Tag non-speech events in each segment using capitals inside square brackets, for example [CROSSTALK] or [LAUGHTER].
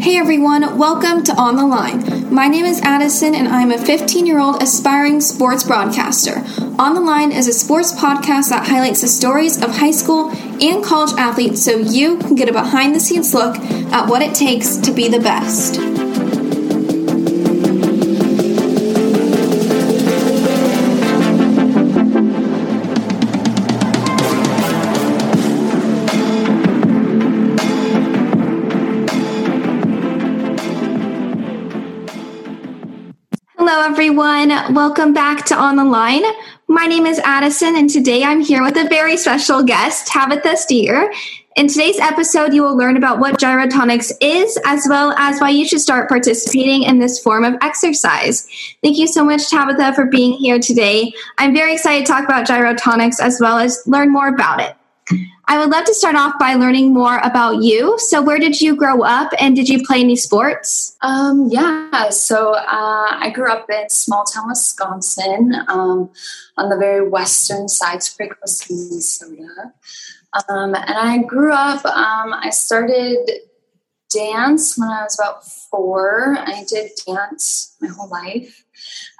Hey everyone, welcome to On the Line. My name is Addison and I'm a 15 year old aspiring sports broadcaster. On the Line is a sports podcast that highlights the stories of high school and college athletes so you can get a behind the scenes look at what it takes to be the best. Everyone. Welcome back to On the Line. My name is Addison, and today I'm here with a very special guest, Tabitha Steger. In today's episode, you will learn about what gyrotonics is, as well as why you should start participating in this form of exercise. Thank you so much, Tabitha, for being here today. I'm very excited to talk about gyrotonics as well as learn more about it. I would love to start off by learning more about you. So, where did you grow up and did you play any sports? Um, yeah, so uh, I grew up in small town Wisconsin um, on the very western side, Spring Minnesota. Um, and I grew up, um, I started dance when I was about four. I did dance my whole life.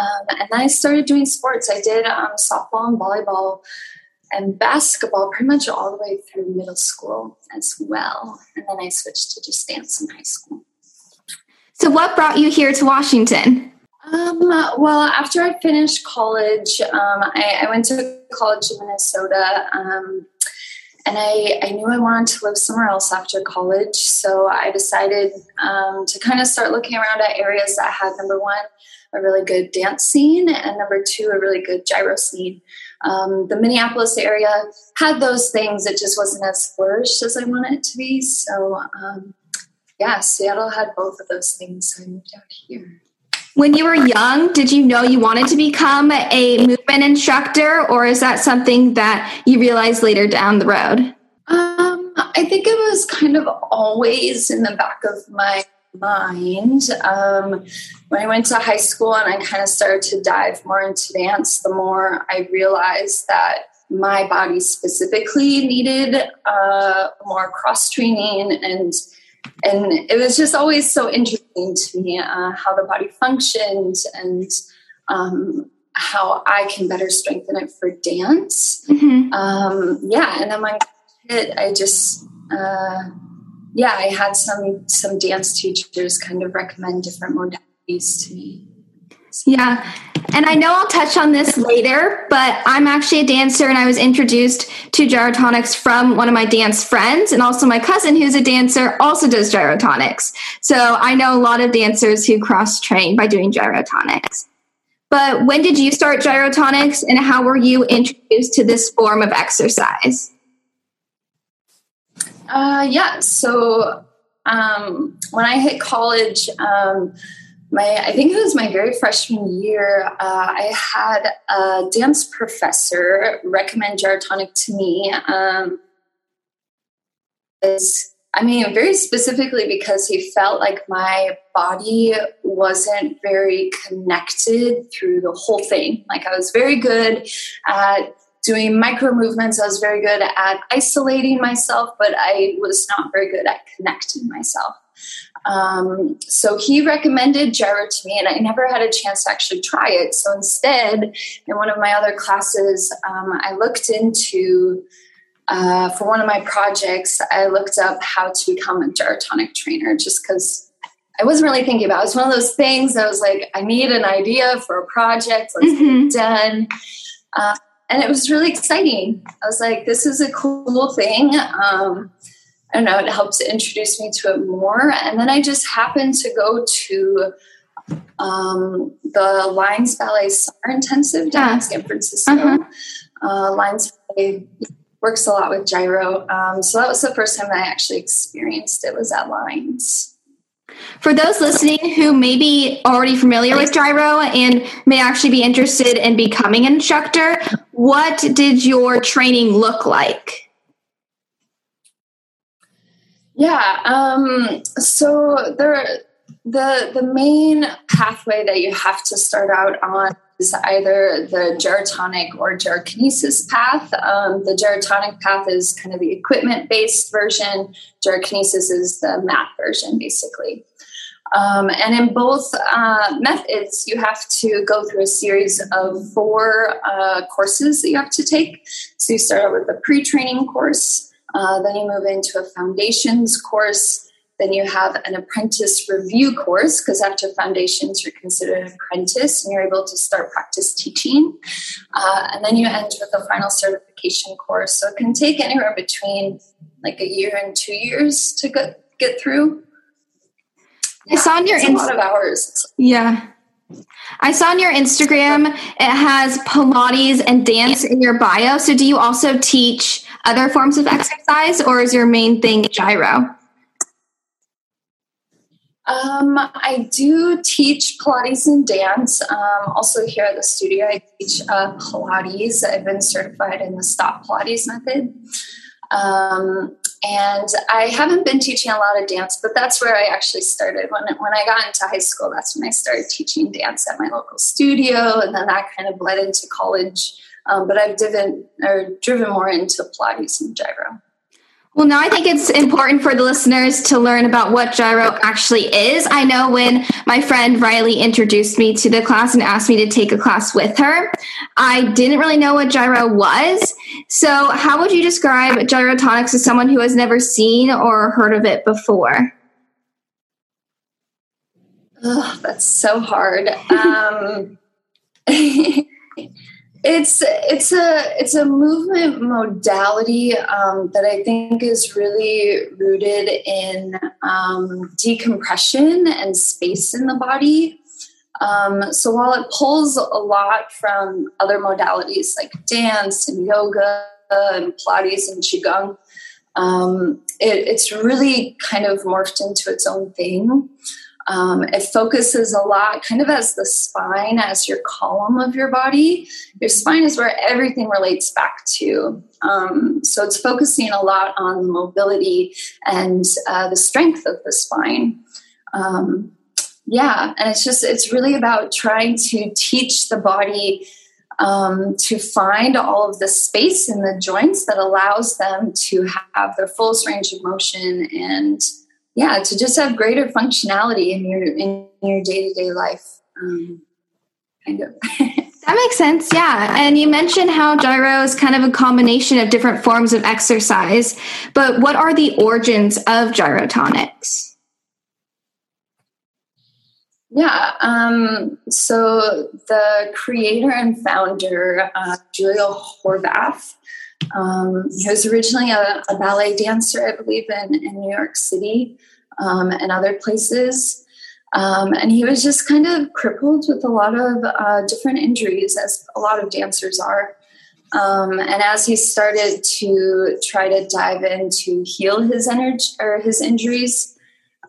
Um, and then I started doing sports. I did um, softball and volleyball and basketball pretty much all the way through middle school as well. And then I switched to just dance in high school. So, what brought you here to Washington? Um, well, after I finished college, um, I, I, went to college in Minnesota. Um, and I, I knew I wanted to live somewhere else after college. So I decided um, to kind of start looking around at areas that had number one, a really good dance scene, and number two, a really good gyro scene. Um, the Minneapolis area had those things. It just wasn't as flourished as I wanted it to be. So, um, yeah, Seattle had both of those things. So I moved out here. When you were young, did you know you wanted to become a movement instructor, or is that something that you realized later down the road? Um, I think it was kind of always in the back of my mind. Um, when I went to high school and I kind of started to dive more into dance, the more I realized that my body specifically needed uh, more cross training and and it was just always so interesting to me uh, how the body functioned and um, how I can better strengthen it for dance. Mm-hmm. Um, yeah, and then when I did I just uh, yeah, I had some some dance teachers kind of recommend different modalities to me. Yeah. And I know I'll touch on this later, but I'm actually a dancer and I was introduced to gyrotonics from one of my dance friends and also my cousin who's a dancer also does gyrotonics. So I know a lot of dancers who cross train by doing gyrotonics. But when did you start gyrotonics and how were you introduced to this form of exercise? Uh, yeah. So um, when I hit college, um, my I think it was my very freshman year. Uh, I had a dance professor recommend gyrotonic to me. Um, is I mean, very specifically because he felt like my body wasn't very connected through the whole thing. Like I was very good at doing micro movements. I was very good at isolating myself, but I was not very good at connecting myself. Um, so he recommended gyro to me, and I never had a chance to actually try it. So instead, in one of my other classes, um, I looked into uh, for one of my projects, I looked up how to become a gyrotonic trainer just because I wasn't really thinking about it. It's one of those things I was like, I need an idea for a project, let's mm-hmm. get it done. Uh, and it was really exciting. I was like, this is a cool thing. Um, I don't know, it helped to introduce me to it more. And then I just happened to go to um, the Lines Ballet Summer Intensive down in San Francisco. Uh-huh. Uh, Lines Ballet works a lot with gyro. Um, so that was the first time I actually experienced it was at Lines. For those listening who may be already familiar with gyro and may actually be interested in becoming an instructor, what did your training look like? Yeah, um, so there, the the main pathway that you have to start out on is either the gyrotonic or gyrokinesis path. Um, the gyrotonic path is kind of the equipment based version, gyrokinesis is the math version, basically. Um, and in both uh, methods, you have to go through a series of four uh, courses that you have to take. So you start out with a pre training course, uh, then you move into a foundations course. Then you have an apprentice review course because after foundations, you're considered an apprentice and you're able to start practice teaching. Uh, and then you end with a final certification course. So it can take anywhere between like a year and two years to get, get through. I saw on your It's a lot of hours. Yeah. I saw on your Instagram it has Pilates and dance in your bio. So do you also teach other forms of exercise or is your main thing gyro? Um, I do teach Pilates and dance. Um, also, here at the studio, I teach uh, Pilates. I've been certified in the Stott Pilates method. Um, and I haven't been teaching a lot of dance, but that's where I actually started. When, when I got into high school, that's when I started teaching dance at my local studio, and then that kind of led into college. Um, but I've driven, or driven more into Pilates and gyro. Well, now I think it's important for the listeners to learn about what gyro actually is. I know when my friend Riley introduced me to the class and asked me to take a class with her, I didn't really know what gyro was. So, how would you describe gyrotonics to someone who has never seen or heard of it before? Oh, that's so hard. Um, [LAUGHS] [LAUGHS] It's it's a it's a movement modality um, that I think is really rooted in um, decompression and space in the body. Um, so while it pulls a lot from other modalities like dance and yoga and Pilates and qigong, um, it, it's really kind of morphed into its own thing. Um, it focuses a lot kind of as the spine, as your column of your body. Your spine is where everything relates back to. Um, so it's focusing a lot on mobility and uh, the strength of the spine. Um, yeah, and it's just, it's really about trying to teach the body. Um, to find all of the space in the joints that allows them to have their fullest range of motion and yeah to just have greater functionality in your in your day-to-day life um, kind of. [LAUGHS] That makes sense yeah. And you mentioned how gyro is kind of a combination of different forms of exercise but what are the origins of gyrotonics? Yeah um, so the creator and founder uh, Juliu Horvath um, he was originally a, a, ballet dancer, I believe, in, in New York City um, and other places. Um, and he was just kind of crippled with a lot of uh, different injuries, as a lot of dancers are. Um, and as he started to try to dive in to heal his energy or his injuries,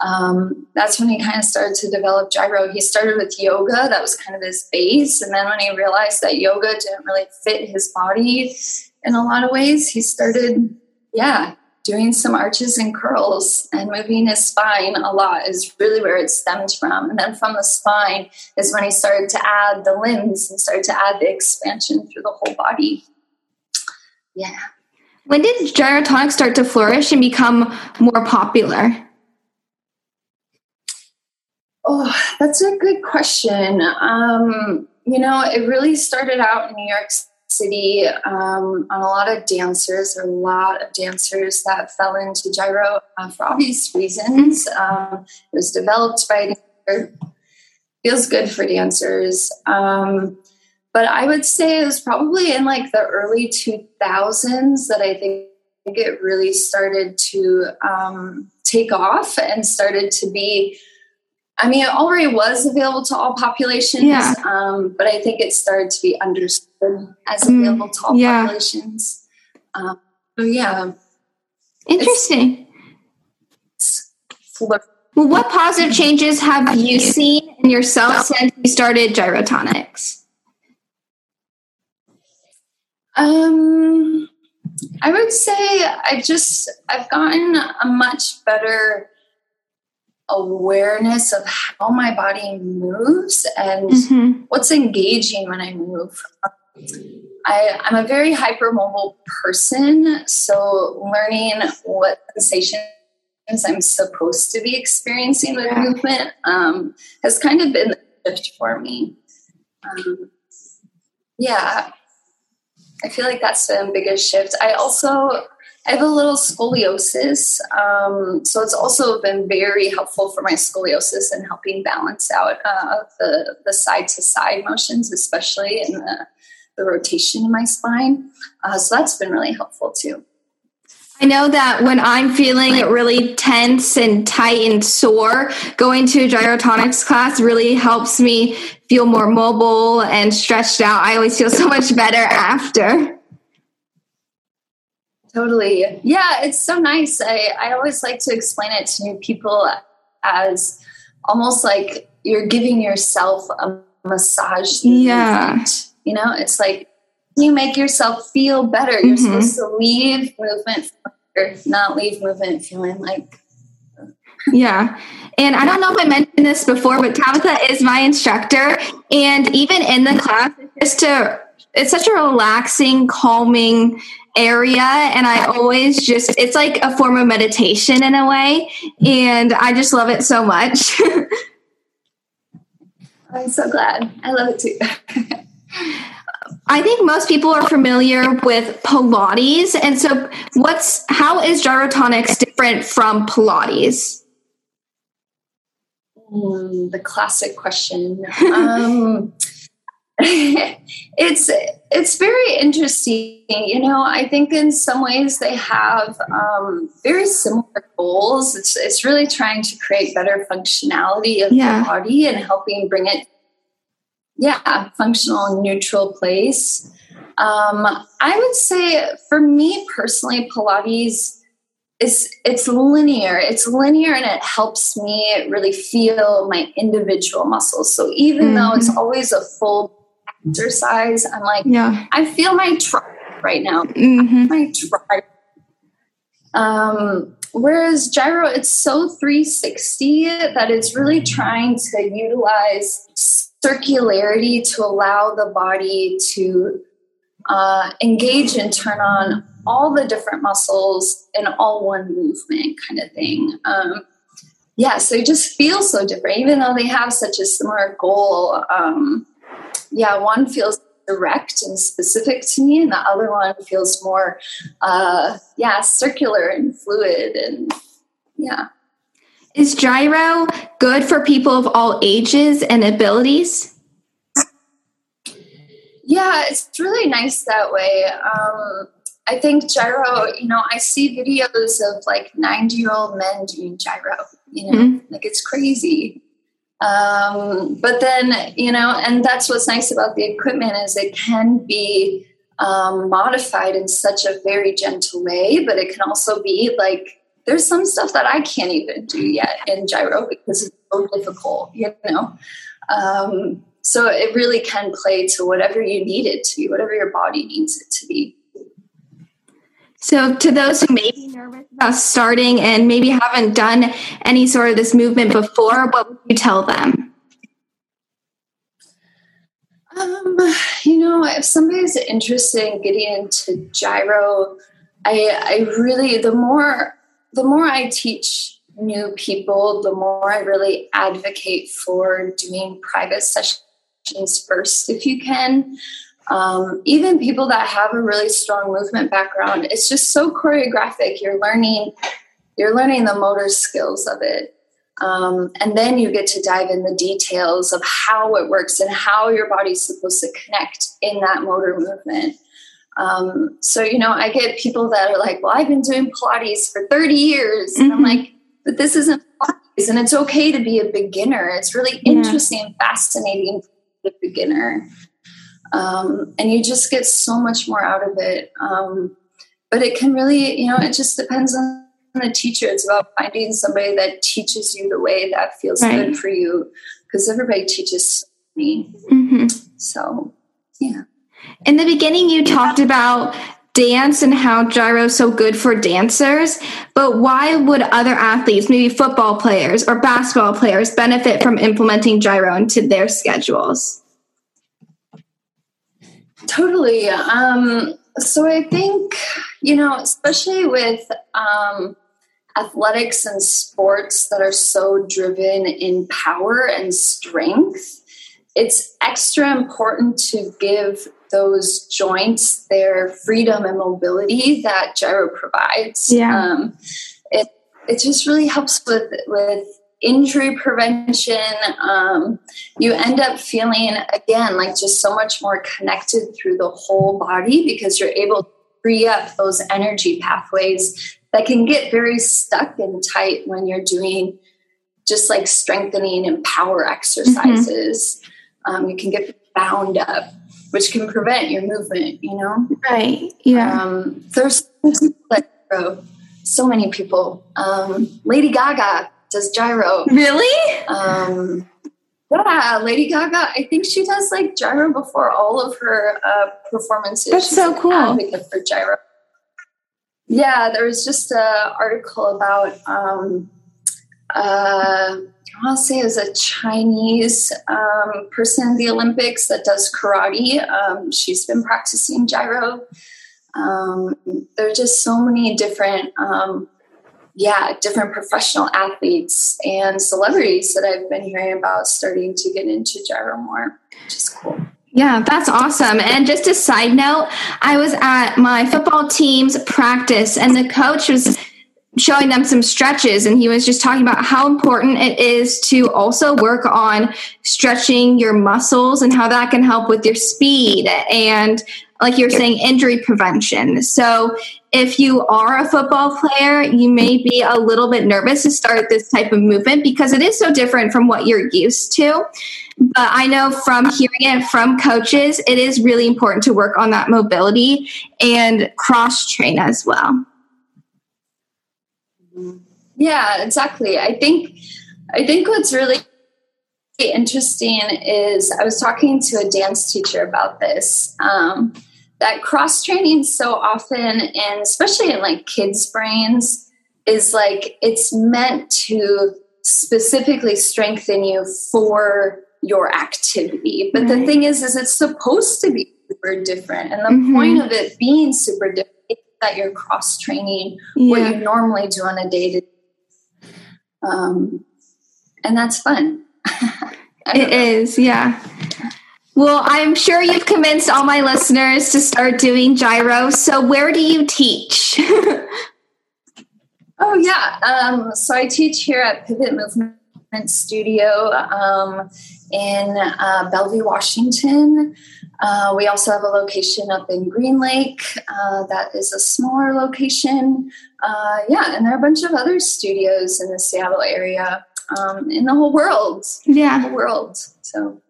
um, that's when he kind of started to develop gyro. He started with yoga, that was kind of his base. And then when he realized that yoga didn't really fit his body, in a lot of ways. He started, yeah, doing some arches and curls and moving his spine a lot is really where it stems from. And then from the spine is when he started to add the limbs and started to add the expansion through the whole body. Yeah. When did gyrotonics start to flourish and become more popular? Oh, that's a good question. Um, you know, it really started out in New York city um, on a lot of dancers. A lot of dancers that fell into gyro uh, for obvious reasons. Um, it was developed by feels good for dancers. Um, but I would say it was probably in like the early 2000s that I think it really started to um, take off and started to be I mean, it already was available to all populations, yeah. um, but I think it started to be understood as mm, available to all yeah. populations. Um, so yeah, interesting. well, what positive changes have you seen in yourself since you started gyrotonics? Um, I would say I just I've gotten a much better awareness of how my body moves and mm-hmm. what's engaging when I move. I, am a very hypermobile person, so learning what sensations I'm supposed to be experiencing with movement um, has kind of been the shift for me. Um, yeah, I feel like that's the biggest shift. I also I have a little scoliosis, um, so it's also been very helpful for my scoliosis and helping balance out uh, the the side to side motions, especially in the, the rotation in my spine. Uh, so that's been really helpful too. I know that when I'm feeling really tense and tight and sore, going to a gyrotonics class really helps me feel more mobile and stretched out. I always feel so much better after. Totally. Yeah, it's so nice. I, I always like to explain it to new people as almost like you're giving yourself a massage. Yeah. You know, it's like you make yourself feel better. You're mm-hmm. supposed to leave movement, or not leave movement feeling like. yeah. And I don't know if I mentioned this before, but Tabitha is my instructor. And even in the class, it's just to, it's such a relaxing, calming area and I always just it's like a form of meditation in a way and I just love it so much. [LAUGHS] I'm so glad. I love it too. [LAUGHS] I think most people are familiar with Pilates and so what's how is gyrotonics different from Pilates? Mm, the classic question. [LAUGHS] Um, [LAUGHS] it's it's very interesting. You know, I think in some ways they have um, very similar goals. It's it's really trying to create better functionality of yeah. the body and helping bring it, yeah, functional neutral place. Um, I would say for me personally, Pilates is it's linear. It's linear and it helps me really feel my individual muscles. So even mm-hmm. though it's always a full exercise. I'm like, yeah. I feel my tribe right now. Mm-hmm. My tribe. Um, whereas gyro, it's so 360 that it's really trying to utilize circularity to allow the body to uh, engage and turn on all the different muscles in all one movement kind of thing. Um, yeah, so it just feels so different, even though they have such a similar goal. Um, yeah, one feels direct and specific to me, and the other one feels more, uh, yeah, circular and fluid, and yeah. Is gyro good for people of all ages and abilities? Yeah, it's really nice that way. Um, I think gyro, you know, I see videos of like 90 year old men doing gyro, you know, mm-hmm. like it's crazy. Um, but then, you know, and that's what's nice about the equipment is it can be um, modified in such a very gentle way, but it can also be like there's some stuff that I can't even do yet in gyro because it's so difficult, you know. Um, so it really can play to whatever you need it to be, whatever your body needs it to be. So, to those who may be nervous about starting and maybe haven't done any sort of this movement before, what would you tell them? Um, you know, if somebody's interested in getting into gyro, I, I really the more the more I teach new people, the more I really advocate for doing private sessions first if you can. Um, even people that have a really strong movement background it's just so choreographic. You're learning you're learning the motor skills of it. Um, and then you get to dive in the details of how it works and how your body's supposed to connect in that motor movement um, so you know i get people that are like well i've been doing pilates for 30 years mm-hmm. and i'm mm-hmm. like but this isn't pilates and it's okay to be a beginner it's really interesting yeah. and fascinating to be a beginner um, and you just get so much more out of it. Um, but it can really, you know, it just depends on the teacher. It's about finding somebody that teaches you the way that feels right. good for you, because everybody teaches me. Mm-hmm. So, yeah. In the beginning, you talked about dance and how gyro is so good for dancers, but why would other athletes, maybe football players or basketball players, benefit from implementing gyro into their schedules? Totally. Um, so I think, you know, especially with um, athletics and sports that are so driven in power and strength, it's extra important to give those joints their freedom and mobility that gyro provides. Yeah. Um, it it just really helps with with injury prevention. Um, you end up feeling again like just so much more connected through the whole body because you're able to free up those energy pathways that can get very stuck and tight when you're doing just like strengthening and power exercises. Mm-hmm. Um, you can get bound up which can prevent your movement, you know? Right. Yeah. Um, there's so many people. Um, Lady Gaga does gyro. Really? Um, yeah, Lady Gaga. I think she does like gyro before all of her uh, performances. That's She's so cool. For gyro. Yeah, there was just an article about um, uh, I want to say is a Chinese um, person in the Olympics that does karate. Um, she's been practicing gyro. Um, there are just so many different, um, yeah, different professional athletes and celebrities that I've been hearing about starting to get into gyro more, which is cool. Yeah, that's awesome. And just a side note, I was at my football team's practice, and the coach was showing them some stretches and he was just talking about how important it is to also work on stretching your muscles and how that can help with your speed and like you're saying injury prevention. So if you are a football player you may be a little bit nervous to start this type of movement because it is so different from what you're used to. But i know from hearing it from coaches it is really important to work on that mobility and cross train as well yeah, exactly. I think I think what's really interesting is I was talking to a dance teacher about this. Um, that cross training so often, and especially in like kids' brains, is like it's meant to specifically strengthen you for your activity. But right. the thing is, is it's supposed to be super different, and the mm-hmm. point of it being super different that you're cross training yeah. what you normally do on a day to um, and that's fun. [LAUGHS] it know. is, yeah. Well, I'm sure you've convinced all my listeners to start doing gyro. So, where do you teach? [LAUGHS] oh, yeah. Um, so, I teach here at Pivot Movement Studio um, in uh, Bellevue, Washington. Uh, we also have a location up in Green Lake. Uh, that is a smaller location. Uh, yeah, and there are a bunch of other studios in the Seattle area, um, in the whole world. Yeah, the world. So,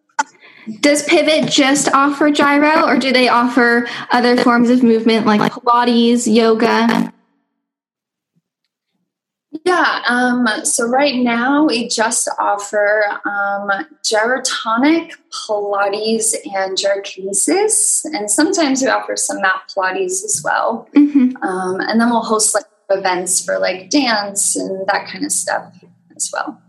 does Pivot just offer gyro, or do they offer other forms of movement like Pilates, yoga? Yeah, um, so right now we just offer um, gyrotonic, Pilates, and gyrokinesis, and sometimes we offer some mat Pilates as well. Mm-hmm. Um, and then we'll host like events for like dance and that kind of stuff as well.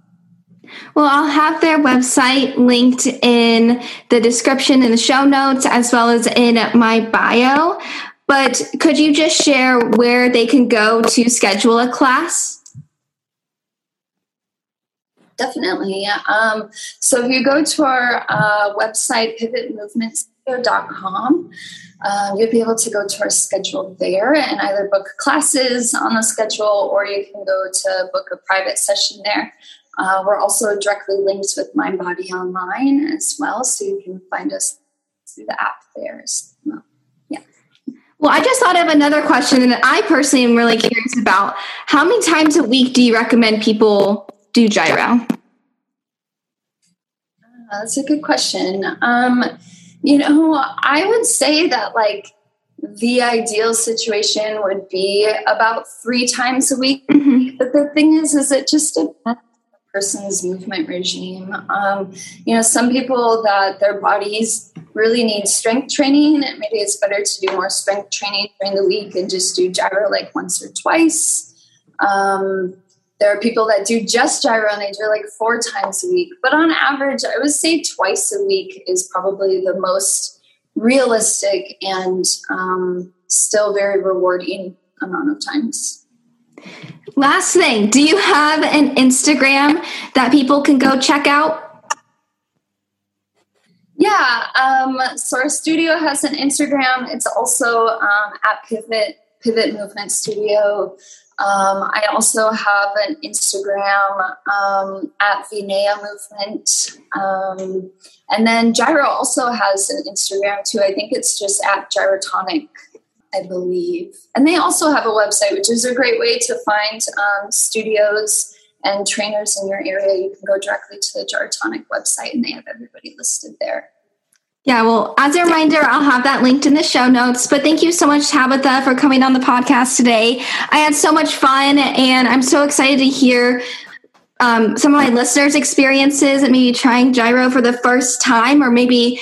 Well, I'll have their website linked in the description in the show notes as well as in my bio. But could you just share where they can go to schedule a class? Definitely. Um, so if you go to our uh, website, pivotmovementstudio.com, uh, you'll be able to go to our schedule there and either book classes on the schedule or you can go to book a private session there. Uh, we're also directly linked with MindBody Online as well, so you can find us through the app there as well. Yeah. Well, I just thought of another question that I personally am really curious about. How many times a week do you recommend people do gyro? Uh, that's a good question. Um, you know, I would say that like the ideal situation would be about three times a week. Mm-hmm. But the thing is, is it just depends person's movement regime. Um, you know, some people that their bodies really need strength training, maybe it's better to do more strength training during the week and just do gyro like once or twice. Um, there are people that do just gyro and they do like four times a week. But on average, I would say twice a week is probably the most realistic and um, still very rewarding amount of times. Last thing, do you have an Instagram that people can go check out? Yeah, um, so our studio has an Instagram. It's also um, at Pivot Pivot Movement Studio. Um, I also have an Instagram um, at Vinea Movement. Um, and then Gyro also has an Instagram too. I think it's just at Gyrotonic, I believe. And they also have a website, which is a great way to find um, studios and trainers in your area. You can go directly to the Gyrotonic website and they have everybody listed there. Yeah, well, as a reminder, I'll have that linked in the show notes. But thank you so much, Tabitha, for coming on the podcast today. I had so much fun, and I'm so excited to hear um, some of my listeners' experiences and maybe trying gyro for the first time, or maybe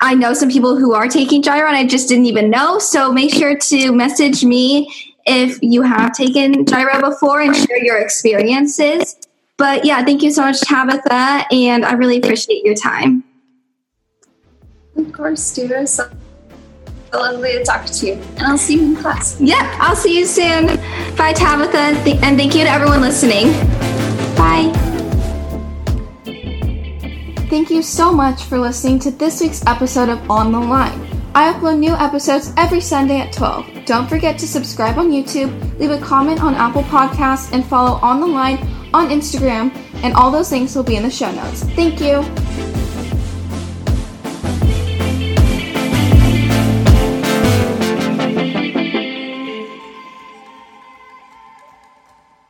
I know some people who are taking gyro and I just didn't even know. So make sure to message me if you have taken gyro before and share your experiences. But yeah, thank you so much, Tabitha, and I really appreciate your time. Of course, dear. So lovely to talk to you. And I'll see you in class. Yeah, I'll see you soon. Bye, Tabitha. And thank you to everyone listening. Bye. Thank you so much for listening to this week's episode of On the Line. I upload new episodes every Sunday at 12. Don't forget to subscribe on YouTube, leave a comment on Apple Podcasts, and follow On the Line on Instagram, and all those links will be in the show notes. Thank you.